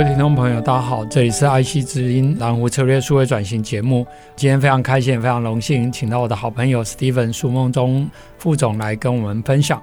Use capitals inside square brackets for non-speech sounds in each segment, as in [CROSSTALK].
各位听众朋友，大家好，这里是爱惜之音蓝湖策略数位转型节目。今天非常开心，非常荣幸，请到我的好朋友 Steven 苏梦中副总来跟我们分享。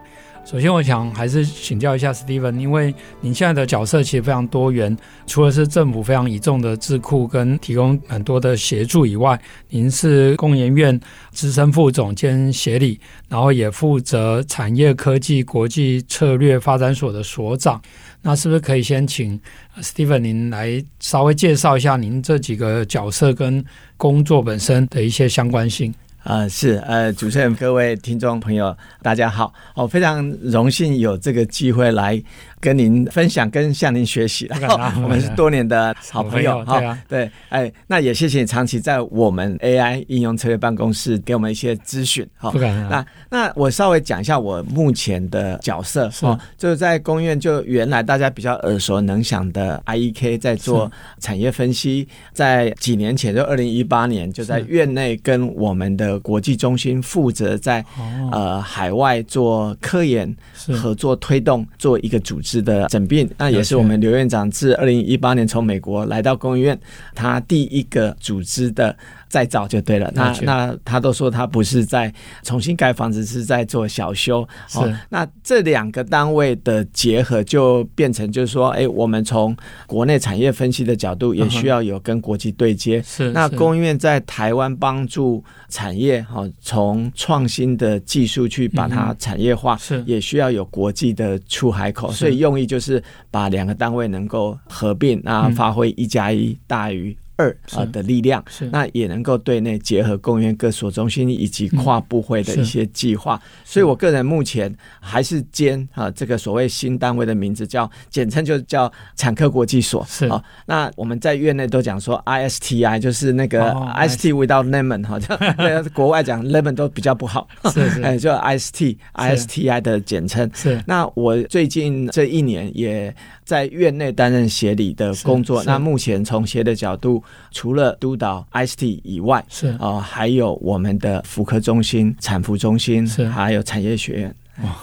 首先，我想还是请教一下 Steven，因为您现在的角色其实非常多元，除了是政府非常倚重的智库跟提供很多的协助以外，您是工研院资深副总兼协理，然后也负责产业科技国际策略发展所的所长。那是不是可以先请 Steven 您来稍微介绍一下您这几个角色跟工作本身的一些相关性？呃，是呃，主持人、各位听众朋友，大家好，我非常荣幸有这个机会来。跟您分享，跟向您学习了。我们是多年的好朋友，对啊，对，哎，那也谢谢你长期在我们 AI 应用策略办公室给我们一些咨询，哈。不敢啊。那那我稍微讲一下我目前的角色，哦，就是在公院，就原来大家比较耳熟能详的 IEK 在做产业分析，在几年前，就二零一八年，就在院内跟我们的国际中心负责在呃海外做科研合作推动，做一个组织。的，整并，那也是我们刘院长自二零一八年从美国来到公医院，他第一个组织的。再造就对了，那那他都说他不是在重新盖房子，是在做小修。是，哦，那这两个单位的结合，就变成就是说，哎，我们从国内产业分析的角度，也需要有跟国际对接。是，那工研院在台湾帮助产业，哈，从创新的技术去把它产业化，是，也需要有国际的出海口。所以用意就是把两个单位能够合并，那发挥一加一大于。二啊的力量，是那也能够对内结合公园各所中心以及跨部会的一些计划，所以我个人目前还是兼啊这个所谓新单位的名字叫简称就叫产科国际所是啊。那我们在院内都讲说 ISTI 就是那个 IST without lemon 哈，[LAUGHS] 就国外讲 lemon 都比较不好，是是哎就 IST ISTI 的简称是。那我最近这一年也在院内担任协理的工作，那目前从协的角度。除了督导 IST 以外，是啊、呃，还有我们的妇科中心、产妇中心，是还有产业学院。哇，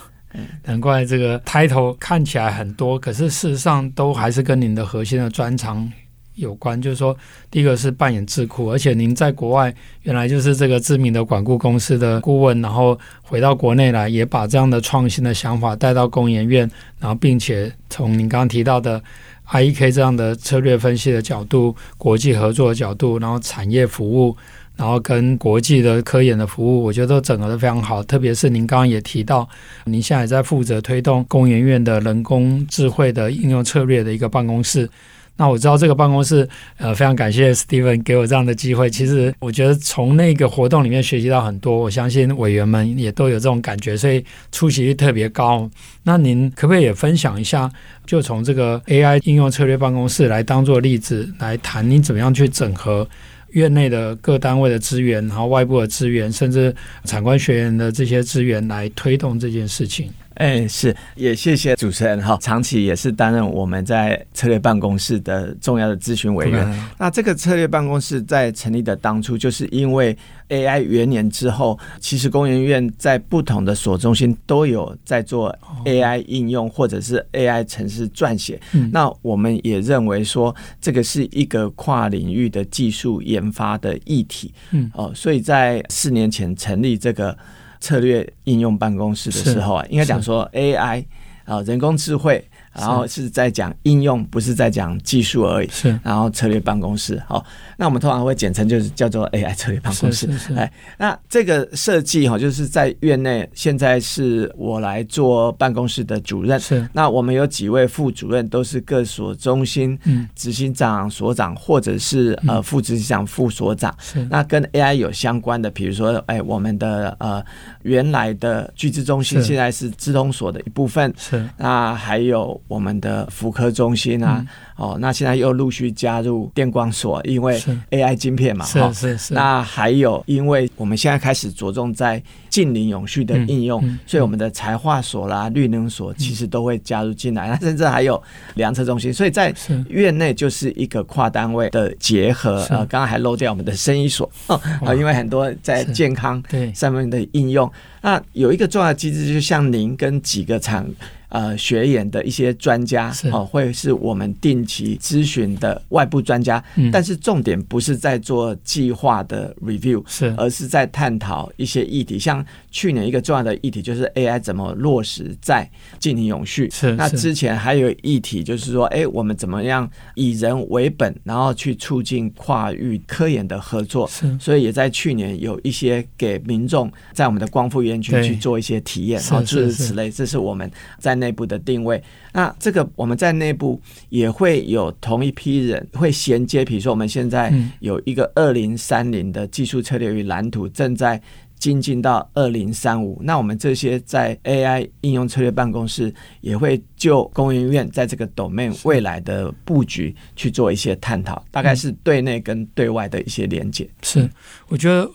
难怪这个 title 看起来很多，可是事实上都还是跟您的核心的专长有关。就是说，第一个是扮演智库，而且您在国外原来就是这个知名的管顾公司的顾问，然后回到国内来，也把这样的创新的想法带到工研院，然后并且从您刚刚提到的。IEK 这样的策略分析的角度、国际合作的角度，然后产业服务，然后跟国际的科研的服务，我觉得都整合的非常好。特别是您刚刚也提到，您现在也在负责推动工研院的人工智慧的应用策略的一个办公室。那我知道这个办公室，呃，非常感谢 Steven 给我这样的机会。其实我觉得从那个活动里面学习到很多，我相信委员们也都有这种感觉，所以出席率特别高。那您可不可以也分享一下，就从这个 AI 应用策略办公室来当做例子来谈，你怎么样去整合院内的各单位的资源，然后外部的资源，甚至产官学员的这些资源来推动这件事情？哎，是，也谢谢主持人哈，长期也是担任我们在策略办公室的重要的咨询委员。那这个策略办公室在成立的当初，就是因为 AI 元年之后，其实工研院在不同的所中心都有在做 AI 应用或者是 AI 城市撰写。那我们也认为说，这个是一个跨领域的技术研发的议题。嗯，哦，所以在四年前成立这个。策略应用办公室的时候啊，应该讲说 AI 啊，人工智慧然后是在讲应用，不是在讲技术而已。是，然后策略办公室，好，那我们通常会简称就是叫做 AI 策略办公室。哎，那这个设计哈，就是在院内，现在是我来做办公室的主任。是，那我们有几位副主任，都是各所中心执行长、所长，或者是呃副执行长、副所长。是，那跟 AI 有相关的，比如说，哎，我们的呃原来的巨资中心现在是资通所的一部分。是，那还有我们的福科中心啊。嗯哦，那现在又陆续加入电光所，因为 AI 晶片嘛，哈，是是是。那还有，因为我们现在开始着重在近零永续的应用，嗯嗯、所以我们的材化所啦、绿能所其实都会加入进来。那、嗯、甚至还有量测中心，所以在院内就是一个跨单位的结合。呃，刚刚还漏掉我们的生医所，啊、[LAUGHS] 哦，因为很多在健康上面的应用。那有一个重要机制，就像您跟几个厂。呃，学研的一些专家哦，会是我们定期咨询的外部专家，嗯，但是重点不是在做计划的 review，是，而是在探讨一些议题。像去年一个重要的议题就是 AI 怎么落实在进行永续。是，那之前还有议题就是说，哎，我们怎么样以人为本，然后去促进跨域科研的合作。是，所以也在去年有一些给民众在我们的光复园区去做一些体验，然后诸如此类。这是我们在内部的定位，那这个我们在内部也会有同一批人会衔接，比如说我们现在有一个二零三零的技术策略与蓝图正在精进到二零三五，那我们这些在 AI 应用策略办公室也会就工研院在这个 domain 未来的布局去做一些探讨，大概是对内跟对外的一些连接。是，我觉得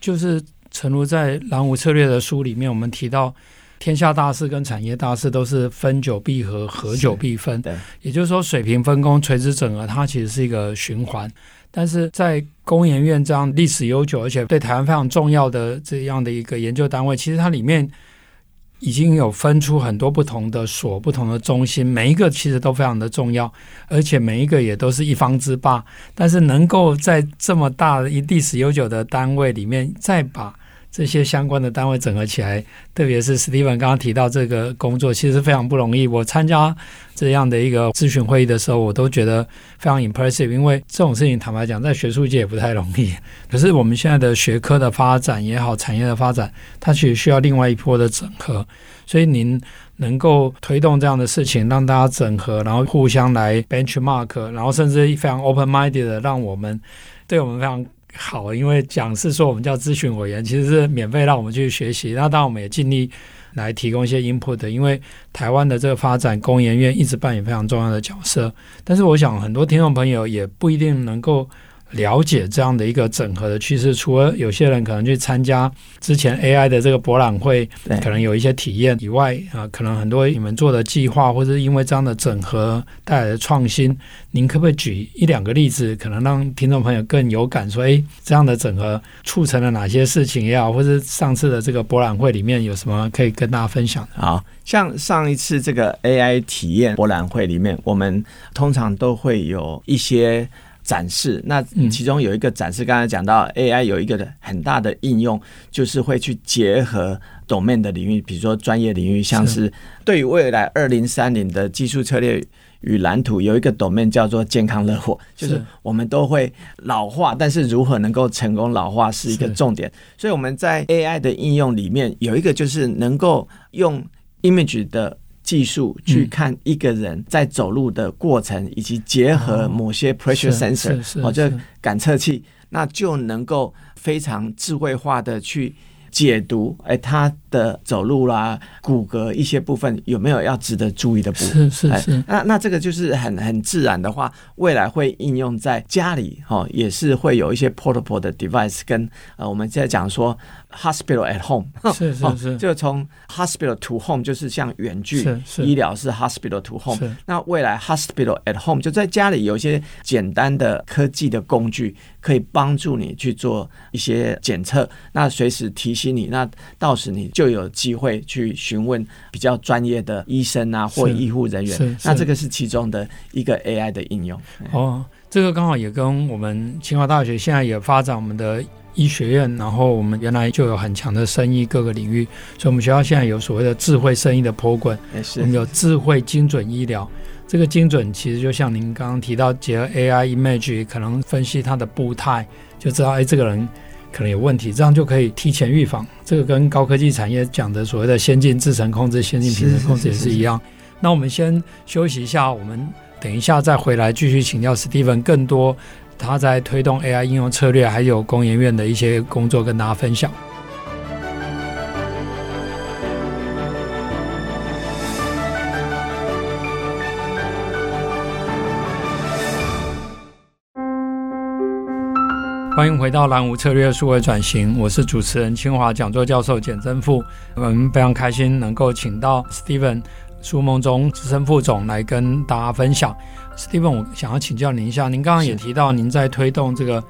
就是诚如在蓝湖策略的书里面，我们提到。天下大事跟产业大事都是分久必合，合久必分。对，也就是说，水平分工、垂直整合，它其实是一个循环。但是在工研院这样历史悠久，而且对台湾非常重要的这样的一个研究单位，其实它里面已经有分出很多不同的所、不同的中心，每一个其实都非常的重要，而且每一个也都是一方之霸。但是能够在这么大的一历史悠久的单位里面，再把这些相关的单位整合起来，特别是 Steven 刚刚提到这个工作，其实非常不容易。我参加这样的一个咨询会议的时候，我都觉得非常 impressive，因为这种事情坦白讲，在学术界也不太容易。可是我们现在的学科的发展也好，产业的发展，它其实需要另外一波的整合。所以您能够推动这样的事情，让大家整合，然后互相来 benchmark，然后甚至非常 open minded 的，让我们对我们非常。好，因为讲是说我们叫咨询委员，其实是免费让我们去学习。那当然我们也尽力来提供一些 input，因为台湾的这个发展，工研院一直扮演非常重要的角色。但是我想很多听众朋友也不一定能够。了解这样的一个整合的趋势，除了有些人可能去参加之前 AI 的这个博览会，可能有一些体验以外啊，可能很多你们做的计划，或者因为这样的整合带来的创新，您可不可以举一两个例子，可能让听众朋友更有感说，诶，这样的整合促成了哪些事情也好，或者上次的这个博览会里面有什么可以跟大家分享的？好，像上一次这个 AI 体验博览会里面，我们通常都会有一些。展示，那其中有一个展示，刚才讲到 AI 有一个很大的应用，就是会去结合 domain 的领域，比如说专业领域，像是对于未来二零三零的技术策略与蓝图，有一个 domain 叫做健康乐活，就是我们都会老化，但是如何能够成功老化是一个重点，所以我们在 AI 的应用里面有一个就是能够用 image 的。技术去看一个人在走路的过程，以及结合某些 pressure sensor，或者感测器，那就能够非常智慧化的去解读，哎，他的走路啦、骨骼一些部分有没有要值得注意的部分？是是是。那那这个就是很很自然的话，未来会应用在家里，哈，也是会有一些 portable 的 device，跟呃，我们现在讲说 hospital at home，是是是，就从 hospital to home，就是像远距医疗是 hospital to home，那未来 hospital at home 就在家里有一些简单的科技的工具，可以帮助你去做一些检测，那随时提醒你，那到时你就有机会去询问比较专业的医生啊或医护人员。那这个是其中的一个 AI 的应用。哦，这个刚好也跟我们清华大学现在也发展我们的医学院，然后我们原来就有很强的生意各个领域，所以我们学校现在有所谓的智慧生意的 program，我们有智慧精准医疗。这个精准其实就像您刚刚提到，结合 AI image 可能分析他的步态，就知道哎这个人可能有问题，这样就可以提前预防。这个跟高科技产业讲的所谓的先进制程控制、先进品质控制也是一样。那我们先休息一下，我们等一下再回来继续请教 Steven 更多他在推动 AI 应用策略，还有工研院的一些工作跟大家分享。欢迎回到蓝湖策略数位转型，我是主持人清华讲座教授简真富。我们非常开心能够请到 Steven 苏孟宗资深副总来跟大家分享。Steven，我想要请教您一下，您刚刚也提到您在推动这个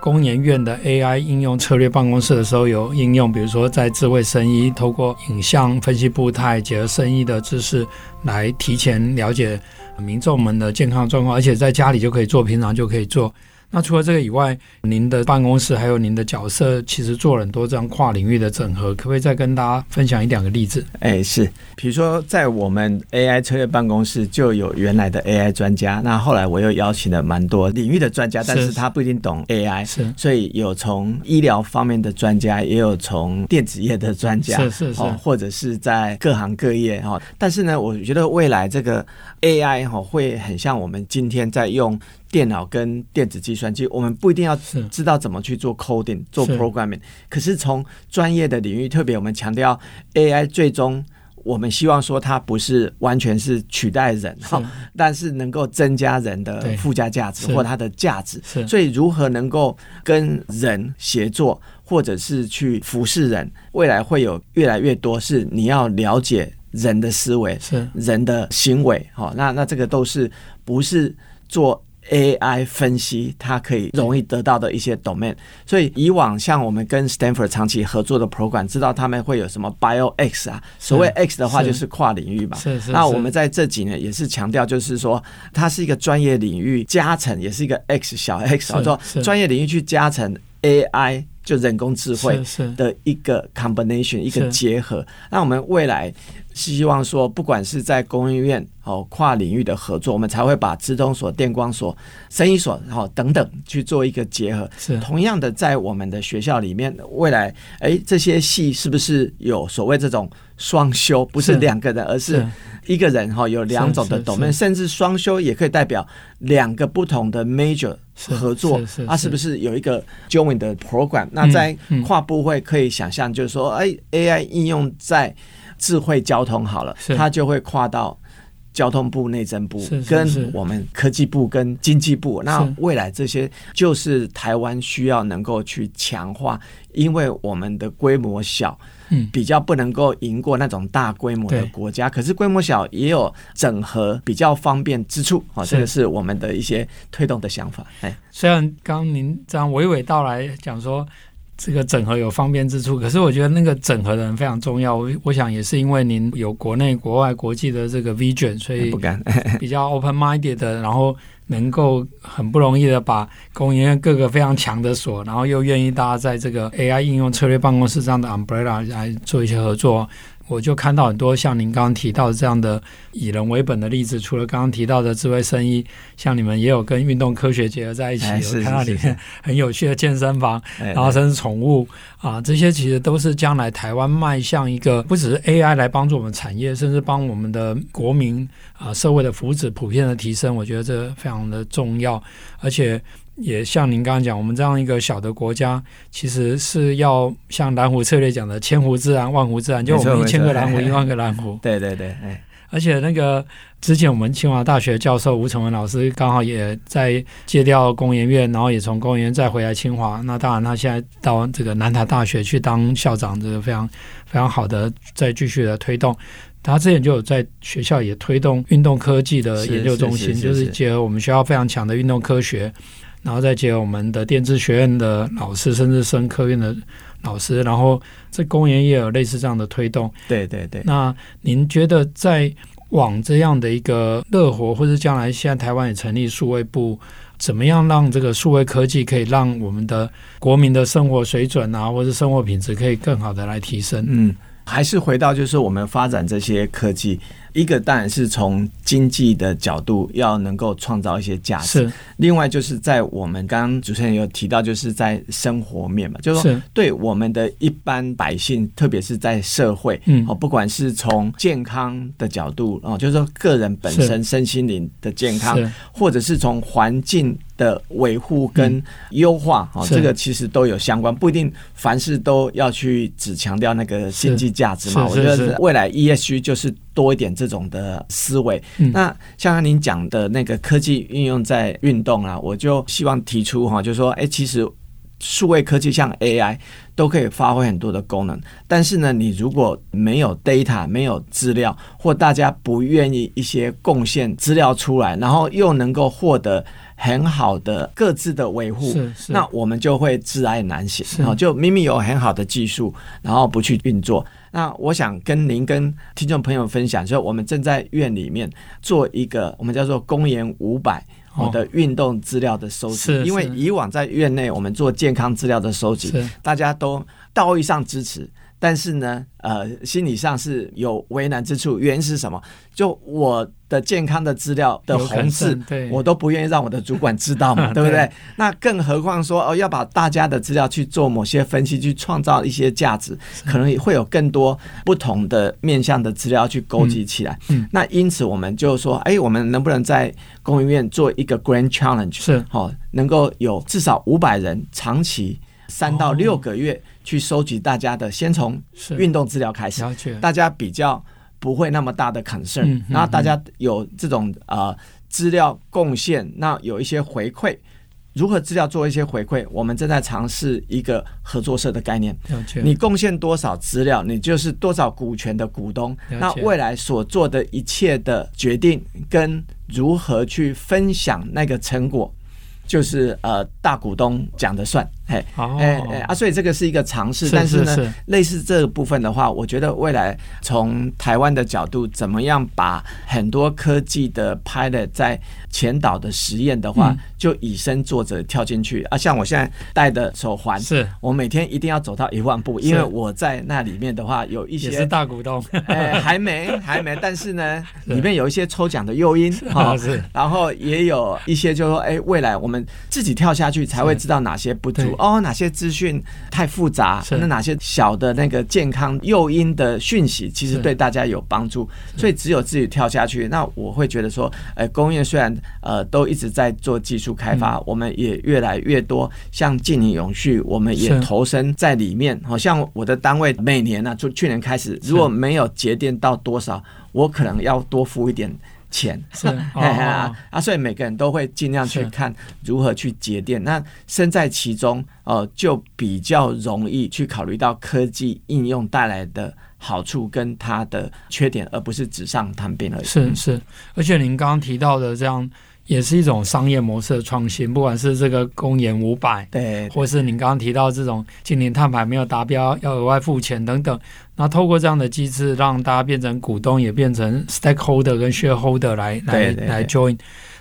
工研院的 AI 应用策略办公室的时候，有应用，比如说在智慧生医，透过影像分析步态，结合生医的知识来提前了解民众们的健康状况，而且在家里就可以做，平常就可以做。那除了这个以外，您的办公室还有您的角色，其实做了很多这样跨领域的整合，可不可以再跟大家分享一两个例子？哎，是，比如说在我们 AI 策略办公室就有原来的 AI 专家，那后来我又邀请了蛮多领域的专家，但是他不一定懂 AI，是，所以有从医疗方面的专家，也有从电子业的专家，是是是，或者是在各行各业哈。但是呢，我觉得未来这个 AI 哈会很像我们今天在用。电脑跟电子计算机，我们不一定要知道怎么去做 coding、做 programming。可是从专业的领域，特别我们强调 AI，最终我们希望说它不是完全是取代人哈，但是能够增加人的附加价值或它的价值。所以如何能够跟人协作，或者是去服侍人，未来会有越来越多是你要了解人的思维、是人的行为。好，那那这个都是不是做。AI 分析，它可以容易得到的一些 domain，所以以往像我们跟 Stanford 长期合作的 program，知道他们会有什么 Bio X 啊，所谓 X 的话就是跨领域嘛。是是。那我们在这几年也是强调，就是说它是一个专业领域加成，也是一个 X 小 X，叫做专业领域去加成 AI，就人工智慧的一个 combination，一个结合。那我们未来。希望说，不管是在工研院哦，跨领域的合作，我们才会把资通所、电光所、生医所，然后等等去做一个结合。是同样的，在我们的学校里面，未来哎，这些系是不是有所谓这种双修？不是两个人，而是一个人哈，有两种的 domain，甚至双修也可以代表两个不同的 major 合作。啊，是不是有一个 joint 的 program？那在跨部会可以想象，就是说，哎，AI 应用在。智慧交通好了，它就会跨到交通部、内政部，跟我们科技部、跟经济部。那未来这些就是台湾需要能够去强化，因为我们的规模小，嗯，比较不能够赢过那种大规模的国家。可是规模小也有整合比较方便之处啊，这个是我们的一些推动的想法。哎，虽然刚您这样娓娓道来讲说。这个整合有方便之处，可是我觉得那个整合的人非常重要。我我想也是因为您有国内、国外、国际的这个 vision，所以 [LAUGHS] [LAUGHS] 比较 open minded 的，然后能够很不容易的把供应链各个非常强的所，然后又愿意大家在这个 AI 应用策略办公室这样的 umbrella 来做一些合作。我就看到很多像您刚刚提到的这样的以人为本的例子，除了刚刚提到的智慧生意，像你们也有跟运动科学结合在一起，有看到里面很有趣的健身房，然后甚至宠物啊，这些其实都是将来台湾迈向一个不只是 AI 来帮助我们产业，甚至帮我们的国民啊社会的福祉普遍的提升，我觉得这非常的重要，而且。也像您刚刚讲，我们这样一个小的国家，其实是要像蓝湖策略讲的“千湖自然，万湖自然”，就我们一千个蓝湖，一万个蓝湖。对 [LAUGHS] 对对，而且那个之前我们清华大学教授吴成文老师刚好也在借调工研院，然后也从工研院再回来清华。那当然，他现在到这个南台大学去当校长，这个非常非常好的，再继续的推动。他之前就有在学校也推动运动科技的研究中心，就是结合我们学校非常强的运动科学。然后再结合我们的电子学院的老师，甚至生科院的老师，然后这公园也有类似这样的推动。对对对。那您觉得在往这样的一个热火，或是将来现在台湾也成立数位部，怎么样让这个数位科技可以让我们的国民的生活水准啊，或者生活品质可以更好的来提升？嗯，还是回到就是我们发展这些科技。一个当然是从经济的角度要能够创造一些价值，另外就是在我们刚刚主持人有提到，就是在生活面嘛，就是说对我们的一般百姓，特别是在社会，嗯，哦，不管是从健康的角度哦，就是说个人本身身心灵的健康，或者是从环境的维护跟优化，哦，这个其实都有相关，不一定凡事都要去只强调那个经济价值嘛。我觉得未来 ESG 就是。多一点这种的思维。那像您讲的那个科技运用在运动啊，我就希望提出哈，就是说，哎，其实数位科技像 AI 都可以发挥很多的功能，但是呢，你如果没有 data、没有资料，或大家不愿意一些贡献资料出来，然后又能够获得很好的各自的维护，那我们就会挚爱难行。就明明有很好的技术，然后不去运作。那我想跟您跟听众朋友分享，就是我们正在院里面做一个我们叫做公研五百的运动资料的收集，因为以往在院内我们做健康资料的收集，大家都道义上支持。但是呢，呃，心理上是有为难之处。原因是什么？就我的健康的资料的红字，我都不愿意让我的主管知道嘛，[LAUGHS] 对不对？那更何况说哦，要把大家的资料去做某些分析，去创造一些价值，可能也会有更多不同的面向的资料去勾集起来。嗯，那因此我们就说，哎，我们能不能在工研院做一个 Grand Challenge？是，好，能够有至少五百人长期三到六个月。去收集大家的，先从运动资料开始，大家比较不会那么大的 concern，然后大家有这种呃资料贡献，那有一些回馈，如何资料做一些回馈？我们正在尝试一个合作社的概念，你贡献多少资料，你就是多少股权的股东，那未来所做的一切的决定跟如何去分享那个成果，就是呃大股东讲的算。哎，哎哎啊！所以这个是一个尝试，但是呢，类似这个部分的话，我觉得未来从台湾的角度，怎么样把很多科技的 pilot 在前导的实验的话，就以身作则跳进去。啊！像我现在戴的手环，是。我每天一定要走到一万步，因为我在那里面的话，有一些大股东，哎，还没 [LAUGHS] 还没，但是呢，里面有一些抽奖的诱因啊，是，然后也有一些就是说，哎，未来我们自己跳下去才会知道哪些不足。哦，哪些资讯太复杂？那哪些小的那个健康诱因的讯息，其实对大家有帮助。所以只有自己跳下去。那我会觉得说，呃，工业虽然呃都一直在做技术开发，我们也越来越多。像近零永续，我们也投身在里面。好像我的单位每年呢，就去年开始，如果没有节电到多少，我可能要多付一点。钱是 [LAUGHS] 啊啊，所以每个人都会尽量去看如何去节电。那身在其中，呃，就比较容易去考虑到科技应用带来的好处跟它的缺点，而不是纸上谈兵而已。是是，而且您刚刚提到的这样。也是一种商业模式的创新，不管是这个公研五百，对，或是您刚刚提到这种今年碳排没有达标要额外付钱等等，那透过这样的机制，让大家变成股东，也变成 stakeholder 跟 shareholder 来来来 join。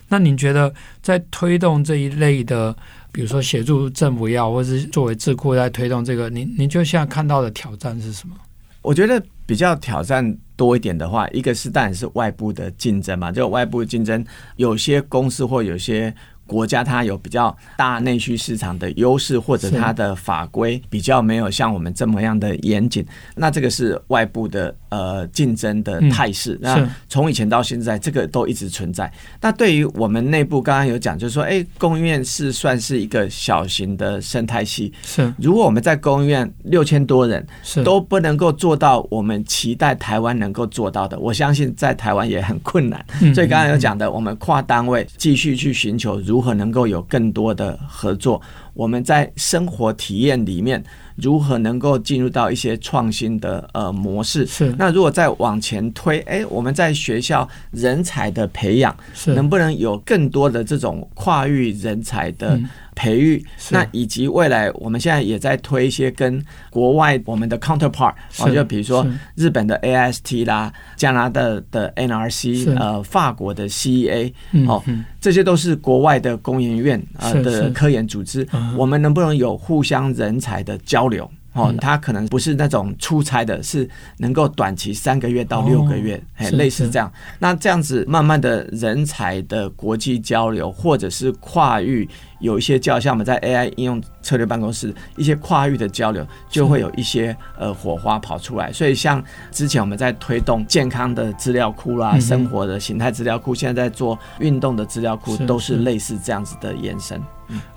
那您觉得在推动这一类的，比如说协助政府要，或是作为智库在推动这个，您您就现在看到的挑战是什么？我觉得比较挑战多一点的话，一个是当然是外部的竞争嘛，就外部竞争，有些公司或有些。国家它有比较大内需市场的优势，或者它的法规比较没有像我们这么样的严谨，那这个是外部的呃竞争的态势。那从以前到现在，这个都一直存在。那对于我们内部，刚刚有讲，就是说，哎，工研院是算是一个小型的生态系。是，如果我们在工研院六千多人是都不能够做到我们期待台湾能够做到的，我相信在台湾也很困难。所以刚刚有讲的，我们跨单位继续去寻求如。如何能够有更多的合作？我们在生活体验里面如何能够进入到一些创新的呃模式？是。那如果再往前推，哎，我们在学校人才的培养，是能不能有更多的这种跨域人才的培育，那以及未来我们现在也在推一些跟国外我们的 counterpart 啊，就比如说日本的 AIST 啦，加拿大的 NRC，呃，法国的 CEA，哦，这些都是国外的工研院啊的科研组织，我们能不能有互相人才的交流？哦，他可能不是那种出差的，是能够短期三个月到六个月，哎、哦，类似这样。那这样子慢慢的人才的国际交流，或者是跨域。有一些叫，像我们在 AI 应用策略办公室一些跨域的交流，就会有一些呃火花跑出来。所以像之前我们在推动健康的资料库啦、生活的形态资料库，现在在做运动的资料库，都是类似这样子的延伸。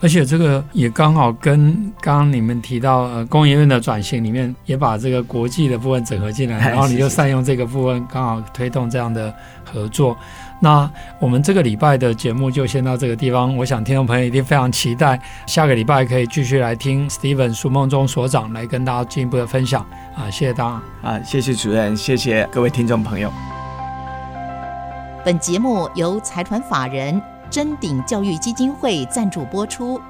而且这个也刚好跟刚刚你们提到呃工研院的转型里面，也把这个国际的部分整合进来，然后你就善用这个部分，刚好推动这样的合作。那我们这个礼拜的节目就先到这个地方。我想听众朋友一定非常期待下个礼拜可以继续来听 Steven 苏梦中所长来跟大家进一步的分享啊！谢谢大家啊！谢谢主任，谢谢各位听众朋友。本节目由财团法人臻鼎教育基金会赞助播出，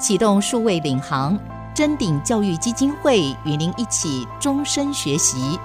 启动数位领航，臻鼎教育基金会与您一起终身学习。